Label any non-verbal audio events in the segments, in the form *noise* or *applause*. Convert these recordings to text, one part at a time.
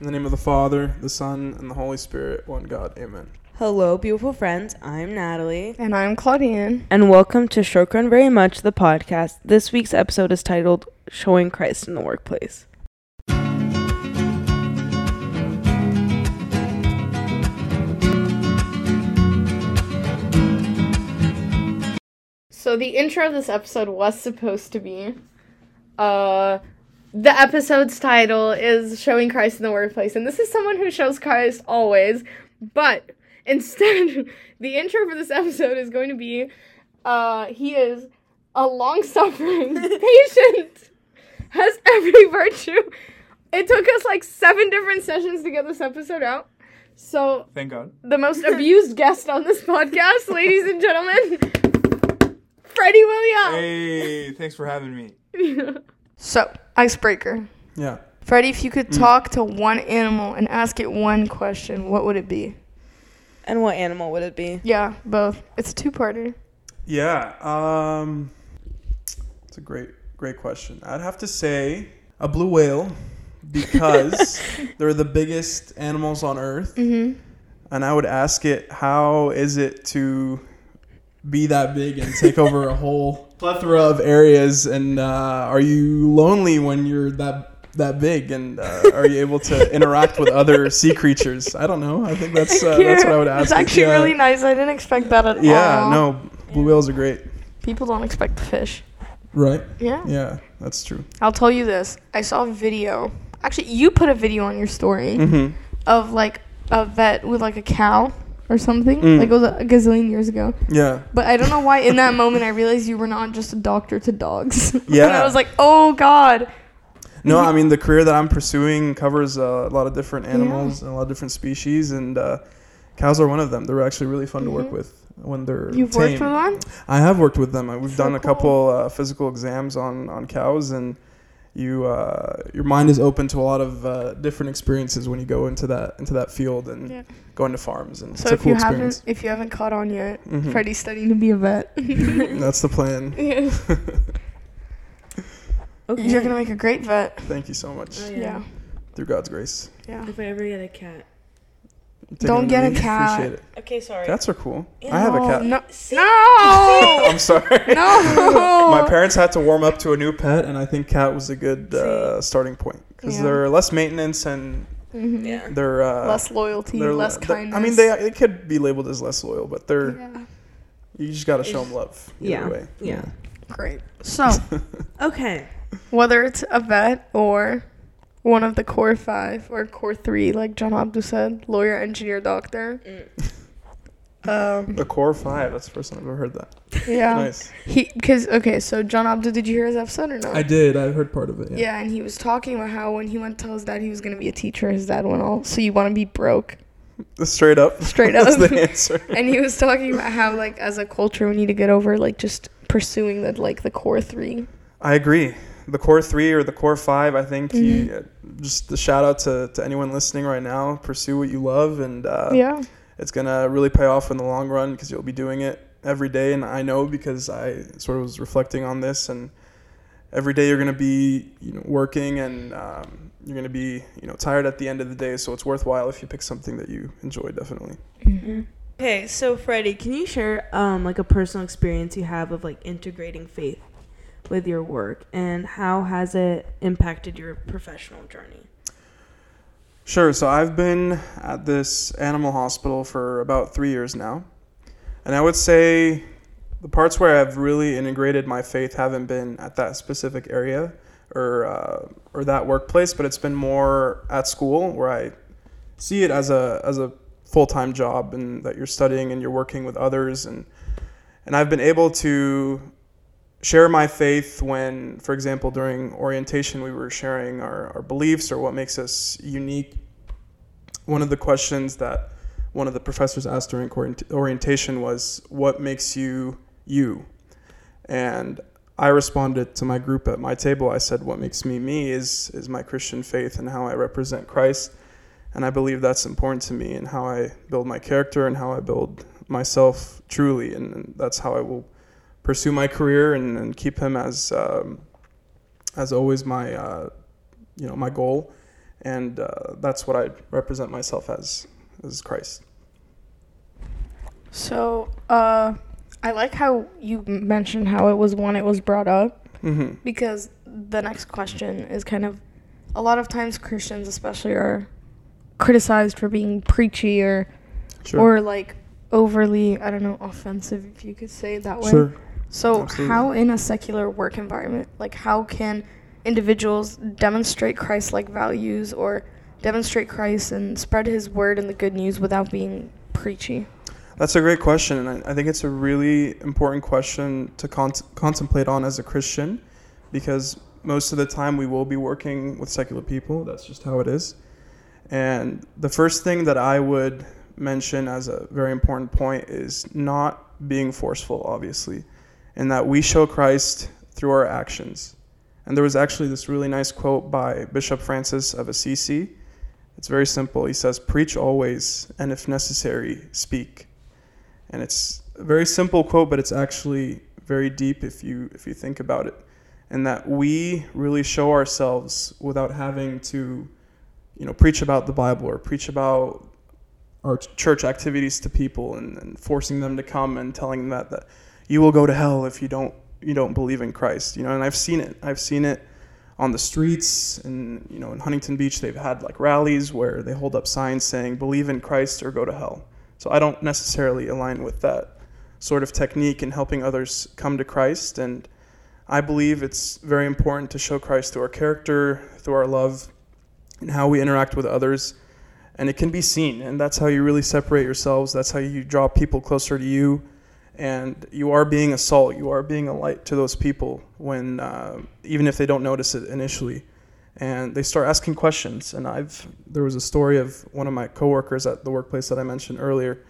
In the name of the Father, the Son, and the Holy Spirit, one God. Amen. Hello, beautiful friends. I'm Natalie. And I'm Claudine. And welcome to Shokran Very Much, the podcast. This week's episode is titled Showing Christ in the Workplace. So the intro of this episode was supposed to be uh the episode's title is Showing Christ in the Workplace. And this is someone who shows Christ always. But instead, *laughs* the intro for this episode is going to be uh he is a long suffering, *laughs* patient, has every virtue. It took us like seven different sessions to get this episode out. So Thank God. the most *laughs* abused guest on this podcast, ladies and gentlemen, Fredy Williams. Hey, thanks for having me. So, icebreaker. Yeah. Fredy, if you could talk to one animal and ask it one question, what would it be? And what animal would it be? Yeah, both. It's a two-parter. Yeah. Um, it's a great, great question. I'd have to say a blue whale *laughs* because they're the biggest animals on Earth. Mm-hmm. And I would ask it, how is it to be that big and take over a whole plethora of areas? And uh, are you lonely when you're that that big? And uh, are you able to *laughs* interact with other sea creatures? I don't know. I think that's uh, that's what I would ask. It's actually Yeah. really nice. I didn't expect that at all. Yeah. No, blue whales are great. People don't expect the fish. Right. Yeah. Yeah, that's true. I'll tell you this. I saw a video. Actually, you put a video on your story Mm-hmm. of like a vet with like a cow or something. Mm. Like it was a gazillion years ago. Yeah. But I don't know why in that *laughs* moment I realized you were not just a doctor to dogs. *laughs* and Yeah. I was like, oh God. No, I mean the career that I'm pursuing covers uh, a lot of different animals and a lot of different species, and uh, cows are one of them. They're actually really fun to work Mhm. with when they're You've tame. worked with them. I have worked with them. We've So done a cool. couple uh, physical exams on on cows, and you uh, your mind is open to a lot of uh, different experiences when you go into that into that field and Yeah. go into farms, and So it's a if cool you experience. haven't if you haven't caught on yet, Mhm. Fredy's studying to be a vet. *laughs* *laughs* That's the plan. Yeah. *laughs* Okay. You're gonna make a great vet. Thank you so much. Oh, Yeah. Through God's grace. Yeah. If I ever get a cat. Taking Don't get a *laughs* cat. Okay, sorry. Cats are cool. I have a cat. No. See? No. *laughs* I'm sorry. *laughs* no. My parents had to warm up to a new pet, and I think cat was a good uh, starting point because Yeah. they're less maintenance and Mhm. Yeah. they're uh, Less loyalty, they're less they're- kindness. I mean, they they could be labeled as less loyal, but they're Yeah. you just gotta show them love. Yeah. way. Yeah. Great. So, Okay. whether it's a vet or one of the core five or core three, like John Abdu said, lawyer, engineer, doctor. Um, The core five. That's the first time I've ever heard that. yeah. Nice. He, because okay, so John Abdu, did you hear his episode or not? I did. I heard part of it. Yeah. Yeah, and he was talking about how when he went to tell his dad he was gonna be a teacher, his dad went all, so you want to be broke, Straight up. Straight *laughs* That's up. the answer. *laughs* and he was talking about how like as a culture we need to get over like just pursuing the like the core three. I agree. The core three or the core five, I think Mm-hmm. you, uh, just the shout out to, to anyone listening right now. Pursue what you love, and uh, yeah. it's gonna really pay off in the long run because you'll be doing it every day. And I know because I sort of was reflecting on this, and every day you're gonna be you know working, and um, you're gonna be you know tired at the end of the day. So it's worthwhile if you pick something that you enjoy. Definitely. Okay, so Fredy, can you share um like a personal experience you have of like integrating faith with your work and how has it impacted your professional journey? Sure. So I've been at this animal hospital for about three years now. And I would say the parts where I've really integrated my faith haven't been at that specific area or, uh, or that workplace, but it's been more at school where I see it as a, as a full time job and that you're studying and you're working with others. And, and I've been able to share my faith when, for example, during orientation, we were sharing our, our beliefs or what makes us unique. One of the questions that one of the professors asked during orientation was, What makes you you? And I responded to my group at my table. I said, What makes me me is, is my Christian faith and how I represent Christ. And I believe that's important to me and how I build my character and how I build myself truly. And, that's how I will pursue my career and, and keep him as um, as always my uh, you know my goal and uh, that's what I represent myself as as Christ. So, uh, I like how you mentioned how it was when it was brought up hmm because the next question is kind of a lot of times Christians, especially, are criticized for being preachy or Sure. or like overly, I don't know, offensive, if you could say it that way. sure. So, Absolutely. how in a secular work environment, like how can individuals demonstrate Christ-like values or demonstrate Christ and spread His word and the good news without being preachy? That's a great question, and I, I think it's a really important question to con- contemplate on as a Christian, because most of the time we will be working with secular people. That's just how it is. And the first thing that I would mention as a very important point is not being forceful, obviously, and that we show Christ through our actions. And there was actually this really nice quote by Bishop Francis of Assisi. It's very simple. He says, Preach always, and if necessary, speak. And it's a very simple quote, but it's actually very deep if you if you think about it. And that we really show ourselves without having to, you know, preach about the Bible or preach about our church activities to people and, and forcing them to come and telling them that, that you will go to hell if you don't you don't believe in Christ. You know, and I've seen it. I've seen it on the streets and you know in Huntington Beach they've had like rallies where they hold up signs saying believe in Christ or go to hell. So I don't necessarily align with that sort of technique in helping others come to Christ and I believe it's very important to show Christ through our character, through our love, and how we interact with others. And it can be seen, and that's how you really separate yourselves. That's how you draw people closer to you. And you are being a salt, you are being a light to those people when, uh, even if they don't notice it initially. And they start asking questions. And I've, there was a story of one of my coworkers at the workplace that I mentioned earlier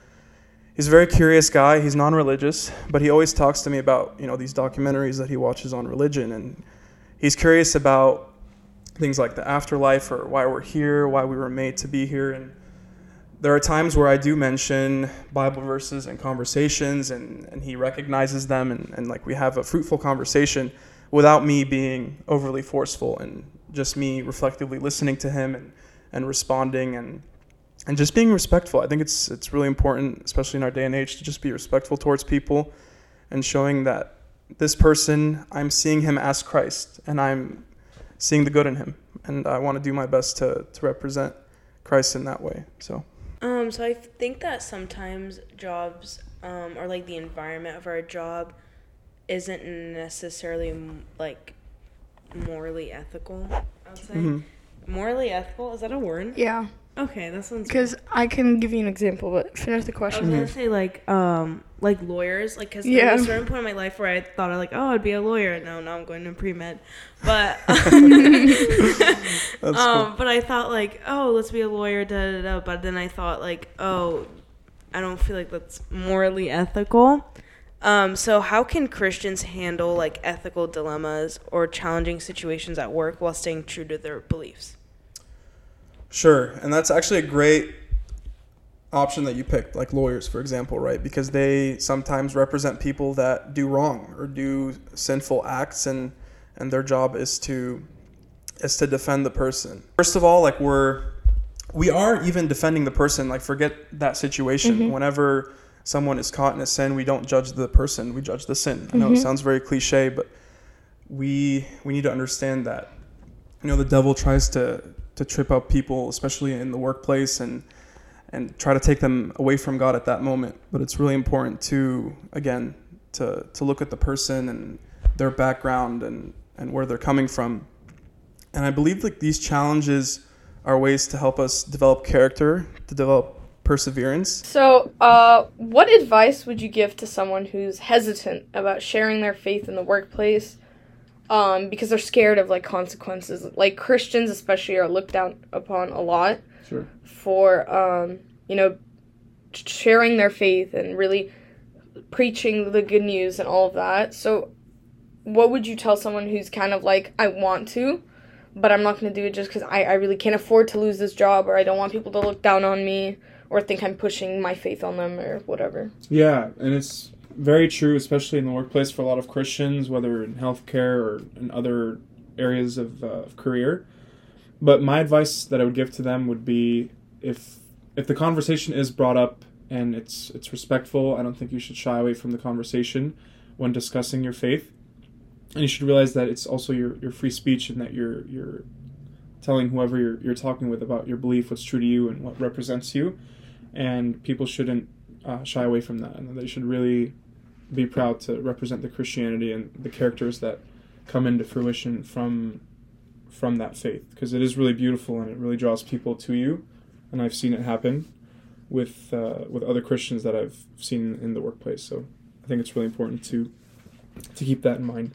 he's a very curious guy. He's non-religious, but he always talks to me about you know these documentaries that he watches on religion, and he's curious about things like the afterlife or why we're here, why we were made to be here, and there are times where I do mention Bible verses and conversations, and, and he recognizes them, and, and like we have a fruitful conversation without me being overly forceful, and just me reflectively listening to him and, and responding and and just being respectful. I think it's it's really important, especially in our day and age, to just be respectful towards people and showing that this person I'm seeing him as Christ and I'm seeing the good in him and I want to do my best to to represent Christ in that way. So Um, so I think that sometimes jobs, um, or like the environment of our job, isn't necessarily like morally ethical. I would say mhm. morally ethical is that a word? Yeah, Okay, that sounds. because I can give you an example, but finish the question. I was gonna say like um like lawyers like because Yeah. there was a certain point in my life where I thought I like oh I'd be a lawyer no now I'm going to pre med but *laughs* *laughs* That's um but I thought like oh let's be a lawyer da da da but then I thought like oh I don't feel like that's morally ethical um so how can Christians handle like ethical dilemmas or challenging situations at work while staying true to their beliefs Sure, and that's actually a great option that you picked, like lawyers, for example, right? Because they sometimes represent people that do wrong or do sinful acts, and and their job is to is to defend the person. First of all, like we're we are even defending the person. Like forget that situation. Mm-hmm. Whenever someone is caught in a sin, we don't judge the person; we judge the sin. I know it mm-hmm. sounds very cliche, but we we need to understand that you know the devil tries to to trip up people especially in the workplace and and try to take them away from God at that moment but it's really important to again to to look at the person and their background and and where they're coming from and I believe like these challenges are ways to help us develop character to develop perseverance So, uh, what advice would you give to someone who's hesitant about sharing their faith in the workplace? Um, because they're scared of like consequences. Like Christians, especially, are looked down upon a lot sure for um, you know sharing their faith and really preaching the good news and all of that. So, what would you tell someone who's kind of like, I want to, but I'm not going to do it just because I, I really can't afford to lose this job or I don't want people to look down on me or think I'm pushing my faith on them or whatever. Yeah, and it's very true, especially in the workplace for a lot of Christians, whether in healthcare or in other areas of, uh, of career. but my advice that I would give to them would be if if the conversation is brought up and it's it's respectful, I don't think you should shy away from the conversation when discussing your faith. And you should realize that it's also your, your free speech and that you're you're telling whoever you're, you're talking with about your belief, what's true to you, and what represents you. And people shouldn't uh, shy away from that, and they should really be proud to represent the Christianity and the characters that come into fruition from from that faith, because it is really beautiful and it really draws people to you. And I've seen it happen with uh, with other Christians that I've seen in the workplace. So I think it's really important to to keep that in mind.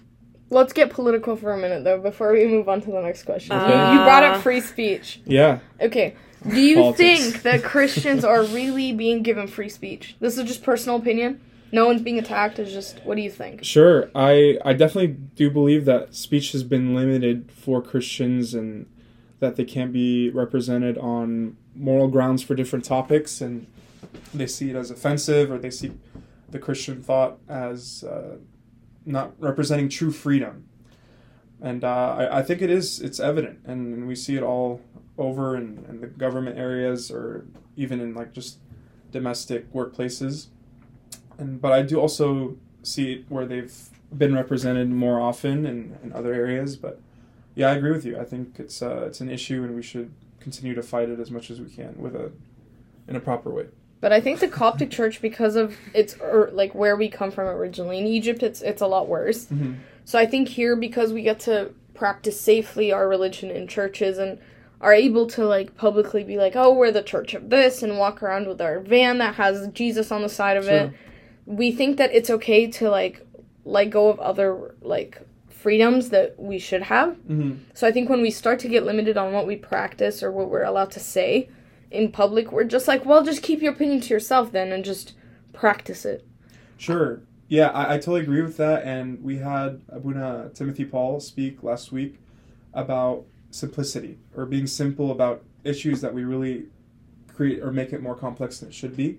Let's get political for a minute though before we move on to the next question. Okay. you brought Uh. up free speech. Yeah. Okay. Do you Politics. think that Christians are really being given free speech? This is just personal opinion. No one's being attacked. is just what do you think? Sure, I I definitely do believe that speech has been limited for Christians and that they can't be represented on moral grounds for different topics, and they see it as offensive or they see the Christian thought as uh, not representing true freedom. And uh, I, I think it is it's evident, and, and we see it all over in, in the government areas or even in like just domestic workplaces and but I do also see it where they've been represented more often in, in other areas. But yeah, I agree with you. I think it's uh, it's an issue, and we should continue to fight it as much as we can with a in a proper way. But I think the Coptic Church, because of its er, like where we come from originally in Egypt, it's it's a lot worse. Mm-hmm. So I think here, because we get to practice safely our religion in churches and are able to like publicly be like, oh, we're the church of this, and walk around with our van that has Jesus on the side of it. We think that it's okay to like let go of other like freedoms that we should have. Mm-hmm. So I think when we start to get limited on what we practice or what we're allowed to say in public, we're just like, well, just keep your opinion to yourself then and just practice it. Sure. Yeah, I, I totally agree with that. And we had Abuna Timothy Paul speak last week about simplicity or being simple about issues that we really create or make it more complex than it should be.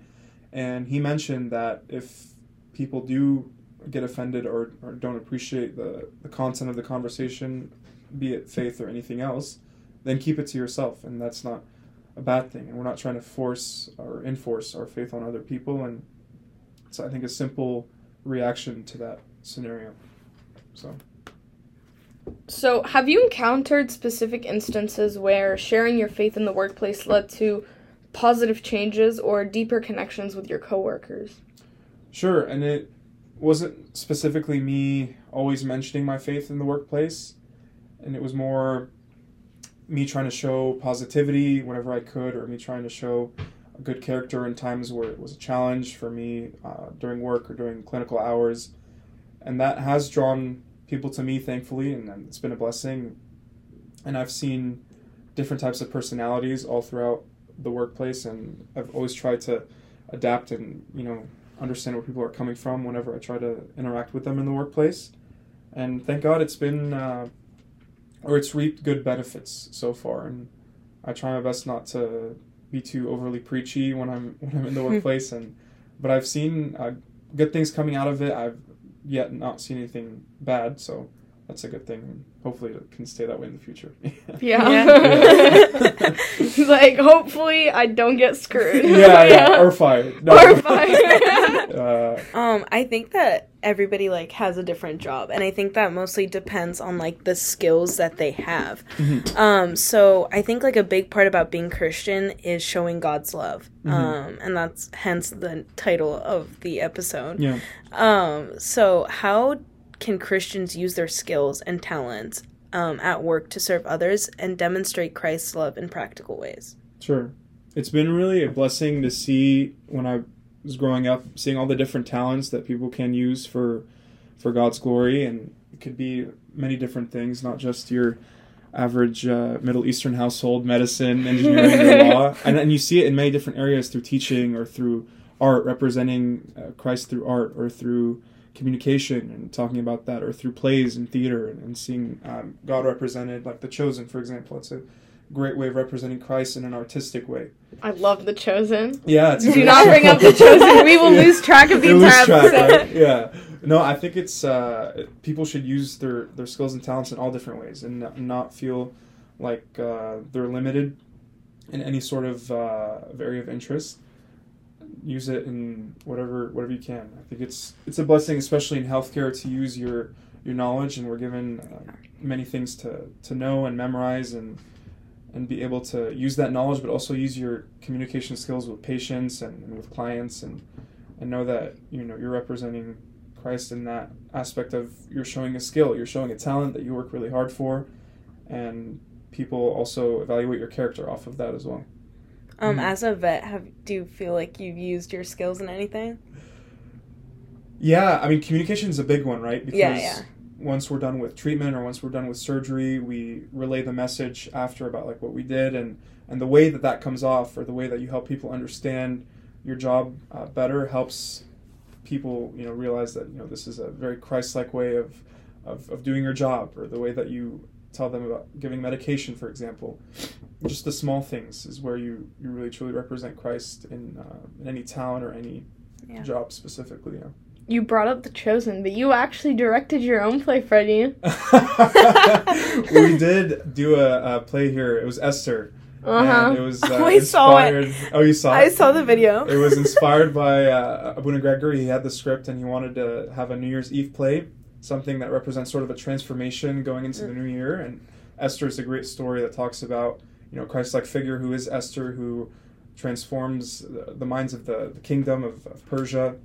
And he mentioned that if people do get offended or, or don't appreciate the, the content of the conversation, be it faith or anything else, then keep it to yourself. And that's not a bad thing. And we're not trying to force or enforce our faith on other people. And so I think a simple reaction to that scenario. So So, have you encountered specific instances where sharing your faith in the workplace led to positive changes or deeper connections with your coworkers? sure, and it wasn't specifically me always mentioning my faith in the workplace, and it was more me trying to show positivity whenever I could, or me trying to show a good character in times where it was a challenge for me uh, during work or during clinical hours, and that has drawn people to me, thankfully, and and it's been a blessing. And I've seen different types of personalities all throughout the workplace, and I've always tried to adapt and you know understand where people are coming from whenever I try to interact with them in the workplace. And thank God it's been, uh, or it's reaped good benefits so far. And I try my best not to be too overly preachy when I'm *laughs* when I'm in the *laughs* workplace. And but I've seen uh, good things coming out of it. I've yet not seen anything bad, so that's a good thing. And hopefully it can stay that way in the future. *laughs* Yeah. *laughs* *laughs* like, hopefully, I don't get screwed. yeah, yeah, or fired. No. Or fired. uh, Um, I think that everybody like has a different job, and I think that mostly depends on like the skills that they have. Um, so I think like a big part about being Christian is showing God's love, um, and that's hence the title of the episode. yeah. Um, so how can Christians use their skills and talents um, at work to serve others and demonstrate Christ's love in practical ways? Sure. It's been really a blessing to see when I was growing up, seeing all the different talents that people can use for for God's glory, and it could be many different things, not just your average uh, Middle Eastern household, medicine, engineering, or *laughs* law, and and you see it in many different areas through teaching or through art, representing uh, Christ through art, or through communication and talking about that, or through plays and theater, and, and seeing um, God represented, like The Chosen, for example. It's a great way of representing Christ in an artistic way. I love The Chosen. Yeah, it's Do not bring up The Chosen. We will *laughs* lose track of the entire track, right? Yeah. No, I think it's uh, people should use their, their skills and talents in all different ways and not, not feel like uh, they're limited in any sort of uh, area of interest. Use it in whatever whatever you can. I think it's it's a blessing, especially in healthcare, to use your your knowledge, and we're given uh, many things to to know and memorize and and be able to use that knowledge, but also use your communication skills with patients and, and with clients, and and know that you know you're representing Christ in that aspect of you're showing a skill, you're showing a talent that you work really hard for, and people also evaluate your character off of that as well. Um, Mhm. as a vet, have do you feel like you've used your skills in anything? Yeah, I mean, communication is a big one, right? Because Yeah, yeah. once we're done with treatment or once we're done with surgery, we relay the message after about like what we did and and the way that that comes off or the way that you help people understand your job uh, better helps people you know realize that you know this is a very Christ-like way of, of of doing your job or the way that you tell them about giving medication, for example. Just the small things is where you you really truly represent Christ in uh, in any town or any Yeah. job specifically. Yeah. You brought up The Chosen, but you actually directed your own play, Fredy. *laughs* *laughs* we did do a, a play here. It was Esther. Uh-huh. it was *laughs* uh, We saw it. Oh, you saw I it? I saw the video. It was inspired by uh, Abuna Gregory. He had the script and he wanted to have a New Year's Eve play, something that represents sort of a transformation going into the mm. new year. And Esther is a great story that talks about, you know, Christ-like figure who is Esther, who transforms the, the minds of the, the kingdom of, of Persia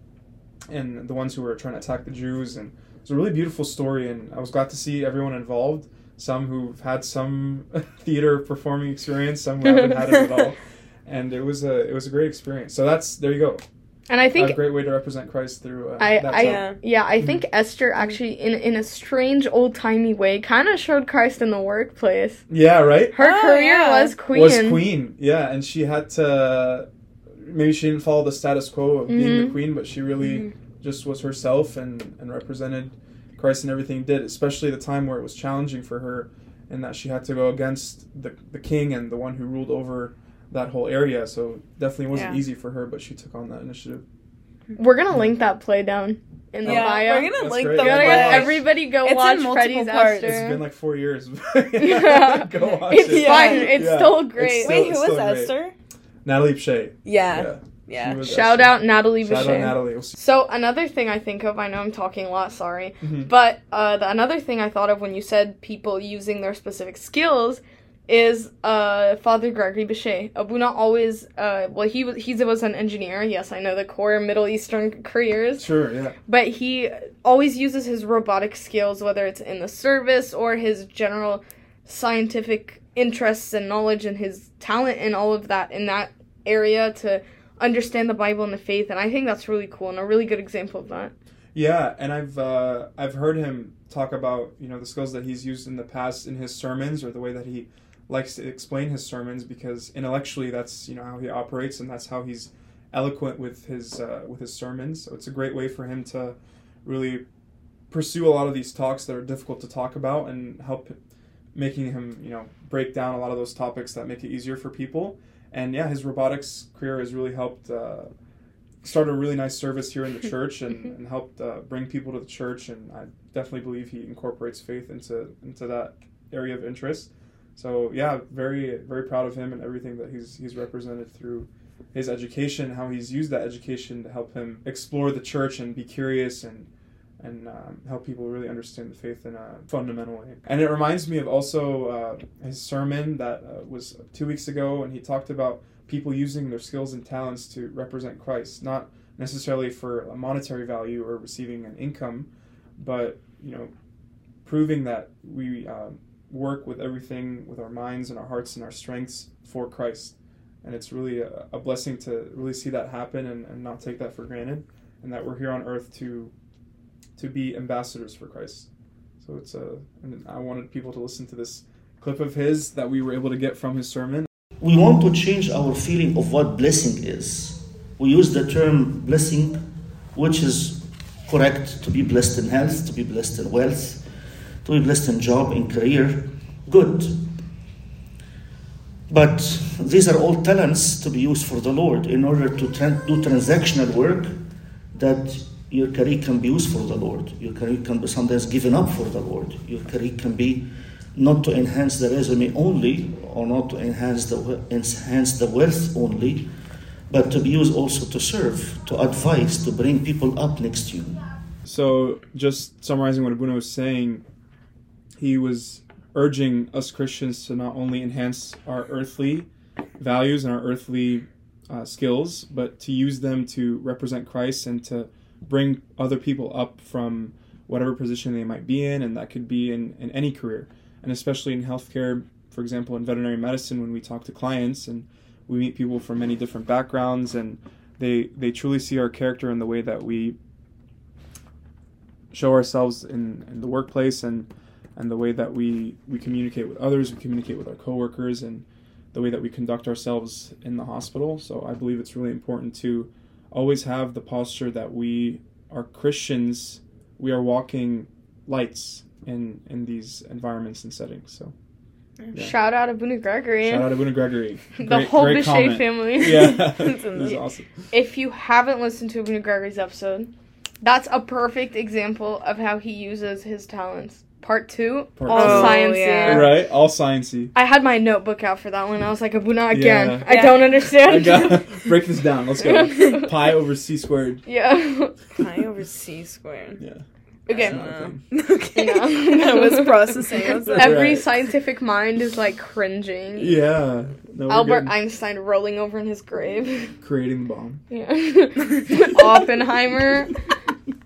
and the ones who were trying to attack the Jews. And it's a really beautiful story. And I was glad to see everyone involved. Some who've had some *laughs* theater performing experience, some who haven't had it at all. *laughs* And it was a it was a great experience. So that's there you go. And I think a great way to represent Christ through uh, I, that I song. yeah, I think Esther actually in in a strange old timey way kind of showed Christ in the workplace. Yeah, right. Her Oh, career yeah. was queen. Was queen, yeah, and she had to. Maybe she didn't follow the status quo of being the Mhm. queen, but she really just was herself and and represented Christ in everything did. Especially the time where it was challenging for her, and that she had to go against the the king and the one who ruled over that whole area. So definitely wasn't Yeah. easy for her, but she took on that initiative. We're gonna link that play down in the yeah, bio. we're gonna That's link great. the We gotta get play. everybody go It's watch multiple Fredy's parts. Esther. It's been like four years. Yeah. *laughs* Go *laughs* watch it's it. Yeah. fine. It's Yeah. still It's great. still- Wait, who was great. Esther? Natalie Pshay. Yeah, yeah. She Shout Esther. out Natalie Shout out Natalie. So another thing I think of, I know I'm talking a lot, sorry, Mhm. but uh, the another thing I thought of when you said people using their specific skills is uh, Father Gregory Bichet. Abuna always, uh, well, he was he was an engineer. Yes, I know the core Middle Eastern careers, Sure, yeah. but he always uses his robotic skills, whether it's in the service or his general scientific interests and knowledge and his talent and all of that in that area to understand the Bible and the faith. And I think that's really cool and a really good example of that. Yeah, and I've uh, I've heard him talk about you know the skills that he's used in the past in his sermons or the way that he likes to explain his sermons because intellectually that's you know how he operates and that's how he's eloquent with his uh, with his sermons. So it's a great way for him to really pursue a lot of these talks that are difficult to talk about and help making him you know break down a lot of those topics that make it easier for people. And yeah, his robotics career has really helped. Uh, start a really nice service here in the *laughs* church and, and helped uh, bring people to the church and I definitely believe he incorporates faith into into that area of interest. So yeah, very very proud of him and everything that he's he's represented through his education, how he's used that education to help him explore the church and be curious and and um, help people really understand the faith in a fundamental way. And it reminds me of also uh, his sermon that uh, was two weeks ago, and he talked about people using their skills and talents to represent Christ, not necessarily for a monetary value or receiving an income, but you know, proving that we um, work with everything with our minds and our hearts and our strengths for Christ. And it's really a, a blessing to really see that happen and, and not take that for granted, and that we're here on earth to to be ambassadors for Christ. So it's a, and I wanted people to listen to this clip of his that we were able to get from his sermon. We want to change our feeling of what blessing is. We use the term blessing, which is correct to be blessed in health, to be blessed in wealth, to blessed in job, in career. Good. But these are all talents to be used for the Lord in order to tran- do transactional work that your career can be used for the Lord. Your career can be sometimes given up for the Lord. Your career can be not to enhance the resume only, or not to enhance the enhance the wealth only, but to be used also to serve, to advise, to bring people up next to you. So, just summarizing what Abuna was saying, he was urging us Christians to not only enhance our earthly values and our earthly uh, skills, but to use them to represent Christ and to bring other people up from whatever position they might be in, and that could be in, in any career. And especially in healthcare, for example, in veterinary medicine, when we talk to clients and we meet people from many different backgrounds, and they, they truly see our character in the way that we show ourselves in, in the workplace and and the way that we, we communicate with others, we communicate with our coworkers, and the way that we conduct ourselves in the hospital. So I believe it's really important to always have the posture that we are Christians, we are walking lights in in these environments and settings. So Yeah. Shout out to Abuna Gregory. shout out to Abuna Gregory. *laughs* the Great- whole great Bichet comment. family. Yeah, *laughs* *laughs* It's this is awesome. if you haven't listened to Abuna Gregory's episode, that's a perfect example of how he uses his talents. Part two, Part all two. Oh, yeah. Right, all sciencey. I had my notebook out for that one. I was like, Abuna again. Yeah. I Yeah. don't I understand. got *laughs* break this down. Let's go. *laughs* Pi over c squared. yeah. Pi over c squared. Yeah. Okay. That's not a Uh, *laughs* okay. Yeah. I was processing. I was like, Every Right. scientific mind is like cringing. Yeah. No, Albert. Einstein rolling over in his grave. creating the bomb. Yeah. Oppenheimer. *laughs*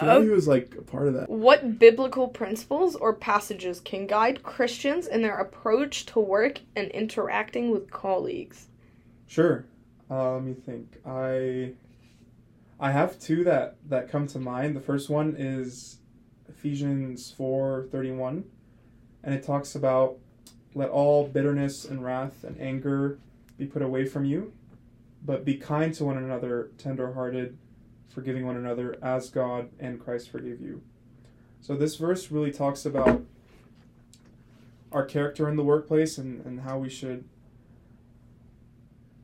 He was like a part of that. What biblical principles or passages can guide Christians in their approach to work and interacting with colleagues? Sure. Uh, let me think. I I have two that that come to mind. The first one is Ephesians four thirty one, and it talks about let all bitterness and wrath and anger be put away from you, but be kind to one another, tender hearted, forgiving one another as God and Christ forgive you. So this verse really talks about our character in the workplace and, and how we should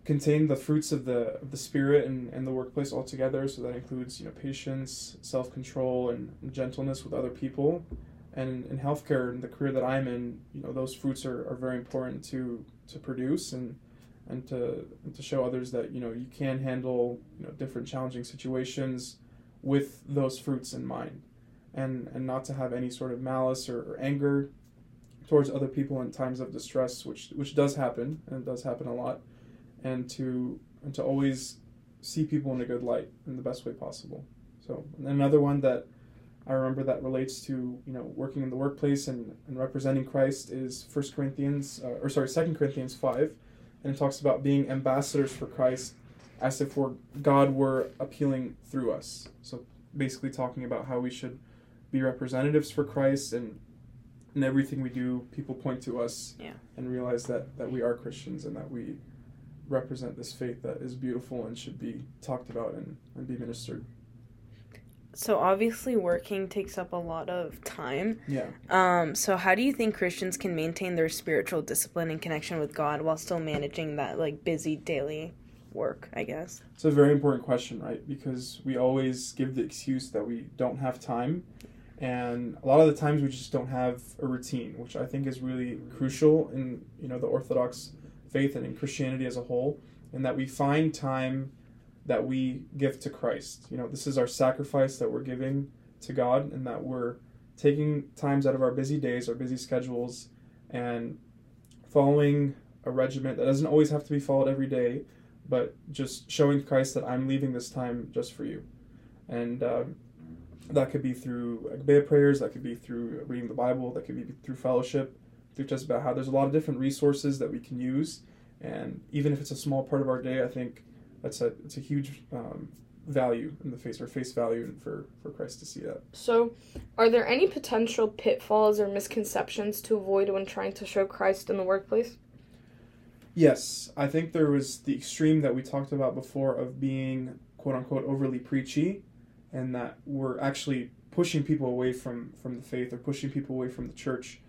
contain the fruits of the of the spirit and, and the workplace altogether. So that includes you know patience, self control, and, and gentleness with other people. And in healthcare, in the career that I'm in, you know those fruits are, are very important to to produce and and to and to show others that you know you can handle you know different challenging situations with those fruits in mind, and and not to have any sort of malice or, or anger towards other people in times of distress, which which does happen and does happen a lot. And to and to always see people in a good light in the best way possible. So another one that I remember that relates to you know working in the workplace and, and representing Christ is First Corinthians uh, or sorry Second Corinthians five, and it talks about being ambassadors for Christ as if we're, God were appealing through us. So basically talking about how we should be representatives for Christ and in everything we do, people point to us Yeah. and realize that, that we are Christians and that we represent this faith that is beautiful and should be talked about and, and be ministered. So obviously working takes up a lot of time. Yeah. Um, so how do you think Christians can maintain their spiritual discipline and connection with God while still managing that like busy daily work, I guess? It's a very important question, right? Because we always give the excuse that we don't have time. And a lot of the times we just don't have a routine, which I think is really crucial in, you know, the Orthodox faith and in Christianity as a whole, and that we find time that we give to Christ. You know, this is our sacrifice that we're giving to God and that we're taking times out of our busy days, our busy schedules, and following a regiment that doesn't always have to be followed every day, but just showing Christ that I'm leaving this time just for you. And um, that could be through Agbeya prayers, that could be through reading the Bible, that could be through fellowship, through just about how there's a lot of different resources that we can use. And even if it's a small part of our day, I think that's a it's a huge um, value in the face or face value and for, for Christ to see that. So, are there any potential pitfalls or misconceptions to avoid when trying to show Christ in the workplace? Yes, I think there was the extreme that we talked about before of being quote unquote overly preachy, and that we're actually pushing people away from from the faith or pushing people away from the church,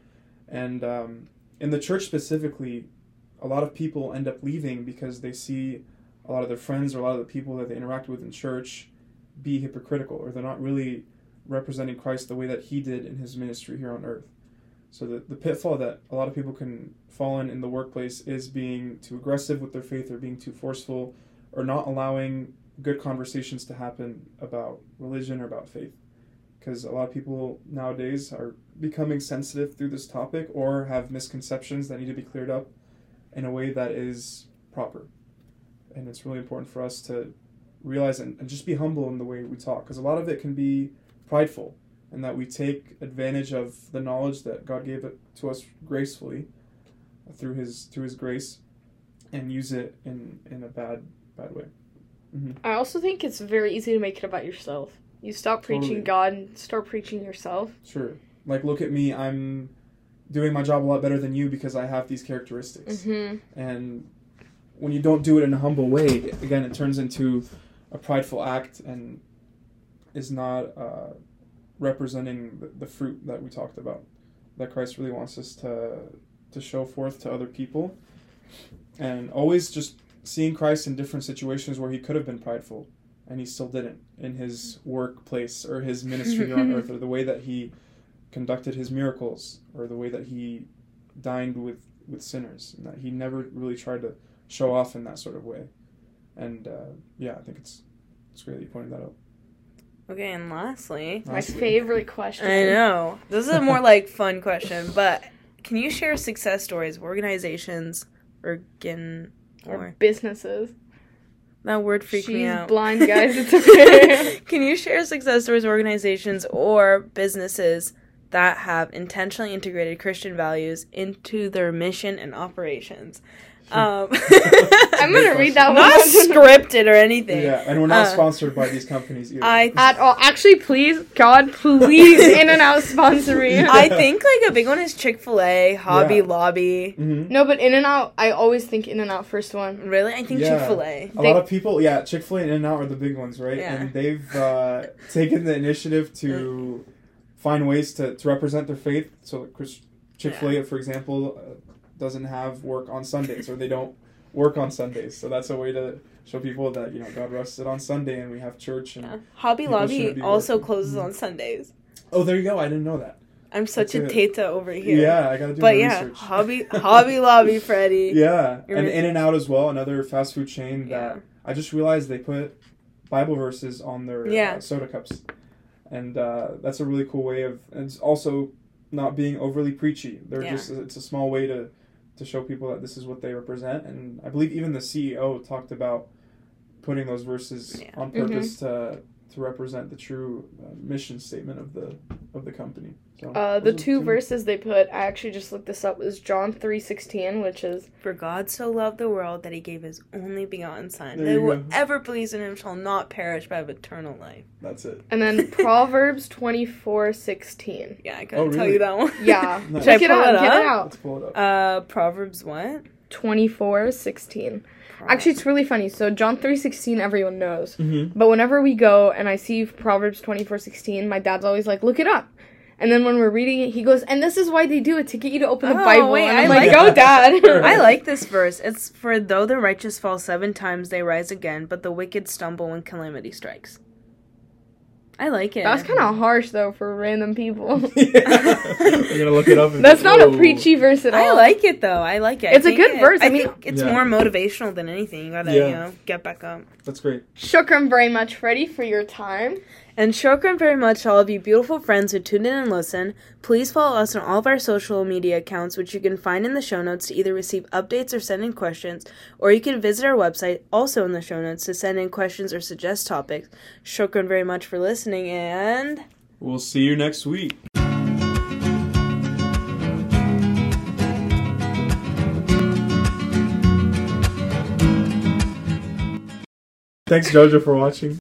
and um, in the church specifically, a lot of people end up leaving because they see a lot of their friends or a lot of the people that they interact with in church be hypocritical or they're not really representing Christ the way that he did in his ministry here on earth. So the, the pitfall that a lot of people can fall in in the workplace is being too aggressive with their faith or being too forceful or not allowing good conversations to happen about religion or about faith. Because a lot of people nowadays are becoming sensitive through this topic or have misconceptions that need to be cleared up in a way that is proper. And it's really important for us to realize and, and just be humble in the way we talk because a lot of it can be prideful and that we take advantage of the knowledge that God gave it to us gracefully through his through his grace and use it in in a bad bad way. I also think it's very easy to make it about yourself. You stop preaching Totally. God and start preaching yourself. Sure. Like look at me, I'm doing my job a lot better than you because I have these characteristics. Mm-hmm. And when you don't do it in a humble way, again, it turns into a prideful act and is not uh, representing the, the fruit that we talked about, that Christ really wants us to to show forth to other people, and always just seeing Christ in different situations where he could have been prideful, and he still didn't in his workplace or his ministry on *laughs* earth, or the way that he conducted his miracles, or the way that he dined with with sinners, and that he never really tried to show off in that sort of way. And uh, yeah, I think it's it's great that you pointed that out. Okay, and lastly, My Lastly. favorite question. I know this is a more like fun question, but can you share success stories of organizations or again Or or businesses. that word freaked She's me out? blind, guys. It's *laughs* okay. Can you share success stories of organizations or businesses that have intentionally integrated Christian values into their mission and operations? Um, *laughs* I'm gonna read that one. Not scripted or anything. Yeah, and we're not Uh, sponsored by these companies either. I At all. Actually, please, God, please, *laughs* In and Out sponsor me. I think like a big one is Chick Fil A, Hobby Yeah. Lobby. hmm no, but In and Out, I always think In and Out first one. Really, I think Yeah. Chick Fil A. A They- lot of people, yeah, Chick Fil A and In-N-Out are the big ones, right? Yeah. And they've uh, taken the initiative to find ways to, to represent their faith. So Chick Fil A, for example, uh, doesn't have work on Sundays, or they don't work on Sundays. So that's a way to show people that you know God rested on Sunday, and we have church. And Yeah. Hobby Lobby also working. closes Mhm. on Sundays. oh, there you go. I didn't know that. I'm such That's a it. teta over here. Yeah, I gotta do But my yeah, research. Hobby Hobby Lobby, *laughs* Fredy. Yeah, You're and. In and Out as well, another fast food chain that I just realized they put Bible verses on their Yeah. uh, soda cups, and uh, that's a really cool way of. And it's also not being overly preachy. They're Yeah. just it's a small way to to show people that this is what they represent, and I believe even the CEO talked about putting those verses Yeah. on Mm-hmm. purpose to to represent the true uh, mission statement of the of the company. So Uh, the those are two verses they put, I actually just looked this up, is John 3.16, which is, For God so loved the world that he gave his only begotten Son, There that whoever believes in him shall not perish but have eternal life. That's it. and then *laughs* Proverbs 24.16. Yeah, I couldn't Oh, tell you that one. *laughs* Yeah. Nice. Should I Look it pull up, it get it up? out. Let's pull it up. Uh, Proverbs what? 24.16. Actually, it's really funny. So John 3.16, everyone knows. mm-hmm. But whenever we go and I see Proverbs 24:16, my dad's always like, "Look it up." And then when we're reading it, he goes, "And this is why they do it to get you to open the Oh, Bible." wait, and I I'm like, like "Go, that. dad." *laughs* I *laughs* like this verse. It's for though the righteous fall seven times, they rise again, but the wicked stumble when calamity strikes. I like it. That's kind of harsh though for random people. *laughs* *laughs* You're gonna look it up. That's not a preachy verse at all. I like it though. I like it. It's a good it- verse. I I, mean- it's Yeah. more motivational than anything. You gotta, Yeah. you know, get back up. That's great. Shokran very much, Fredy, for your time. And shokran very much to all of you beautiful friends who tuned in and listen. Please follow us on all of our social media accounts, which you can find in the show notes to either receive updates or send in questions, or you can visit our website, also in the show notes, to send in questions or suggest topics. Shokran very much for listening, and We'll see you next week. Thanks, Jojo, for watching.